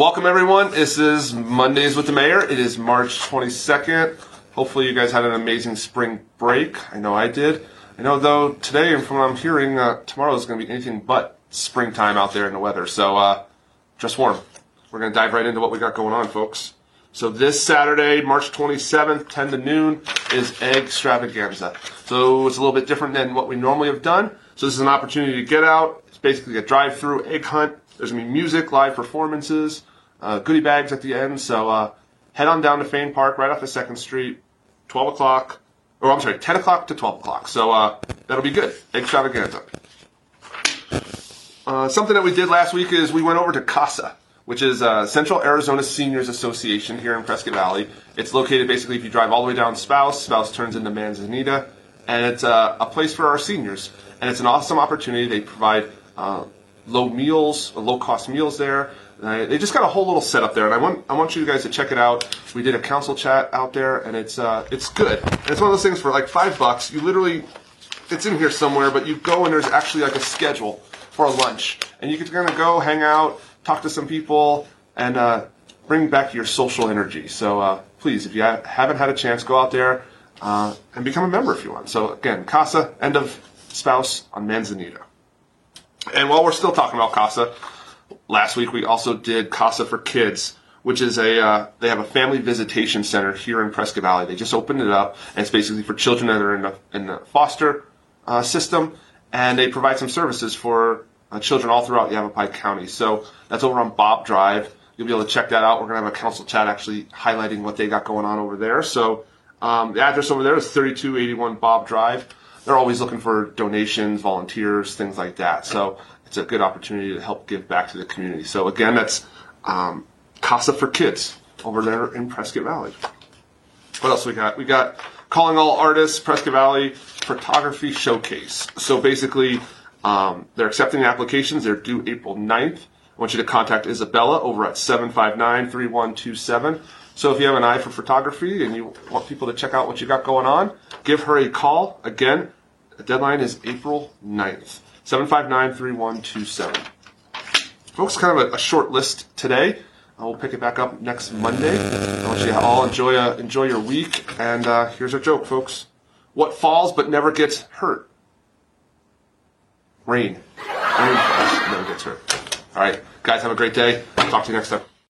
Welcome, everyone. This is Mondays with the Mayor. It is March 22nd. Hopefully, you guys had an amazing spring break. I know I did. I know, though, today, and from what I'm hearing, uh, tomorrow is going to be anything but springtime out there in the weather. So, uh, dress warm. We're going to dive right into what we got going on, folks. So, this Saturday, March 27th, 10 to noon, is Egg Extravaganza. So, it's a little bit different than what we normally have done. So, this is an opportunity to get out. It's basically a drive through egg hunt. There's going to be music, live performances uh, goodie bags at the end. So uh, head on down to Fain Park, right off the Second Street, 12 o'clock, or I'm sorry, 10 o'clock to 12 o'clock. So uh, that'll be good. Extravaganza. Uh, something that we did last week is we went over to CASA, which is uh, Central Arizona Seniors Association here in Prescott Valley. It's located basically if you drive all the way down Spouse, Spouse turns into Manzanita, and it's uh, a place for our seniors. And it's an awesome opportunity. They provide uh, low meals, low cost meals there. Uh, they just got a whole little setup there, and I want I want you guys to check it out. We did a council chat out there, and it's uh, it's good. And it's one of those things for like five bucks. You literally, it's in here somewhere, but you go and there's actually like a schedule for a lunch, and you can kind of go hang out, talk to some people, and uh, bring back your social energy. So uh, please, if you ha- haven't had a chance, go out there uh, and become a member if you want. So again, Casa, end of spouse on Manzanita. And while we're still talking about Casa, last week we also did Casa for Kids, which is a uh, they have a family visitation center here in Prescott Valley. They just opened it up, and it's basically for children that are in the, in the foster uh, system, and they provide some services for uh, children all throughout Yavapai County. So that's over on Bob Drive. You'll be able to check that out. We're gonna have a council chat actually highlighting what they got going on over there. So um, the address over there is 3281 Bob Drive. They're always looking for donations, volunteers, things like that. So it's a good opportunity to help give back to the community. So again, that's um, Casa for Kids over there in Prescott Valley. What else we got? We got Calling All Artists, Prescott Valley Photography Showcase. So basically, um, they're accepting applications. They're due April 9th. I want you to contact Isabella over at 759-3127. So if you have an eye for photography and you want people to check out what you got going on, give her a call. Again, the deadline is April 9th. 759-3127. Folks, kind of a, a short list today. Uh, we'll pick it back up next Monday. I want you to all enjoy uh, enjoy your week. And uh, here's our joke, folks. What falls but never gets hurt? Rain. Rain never gets hurt. All right, guys, have a great day. Talk to you next time.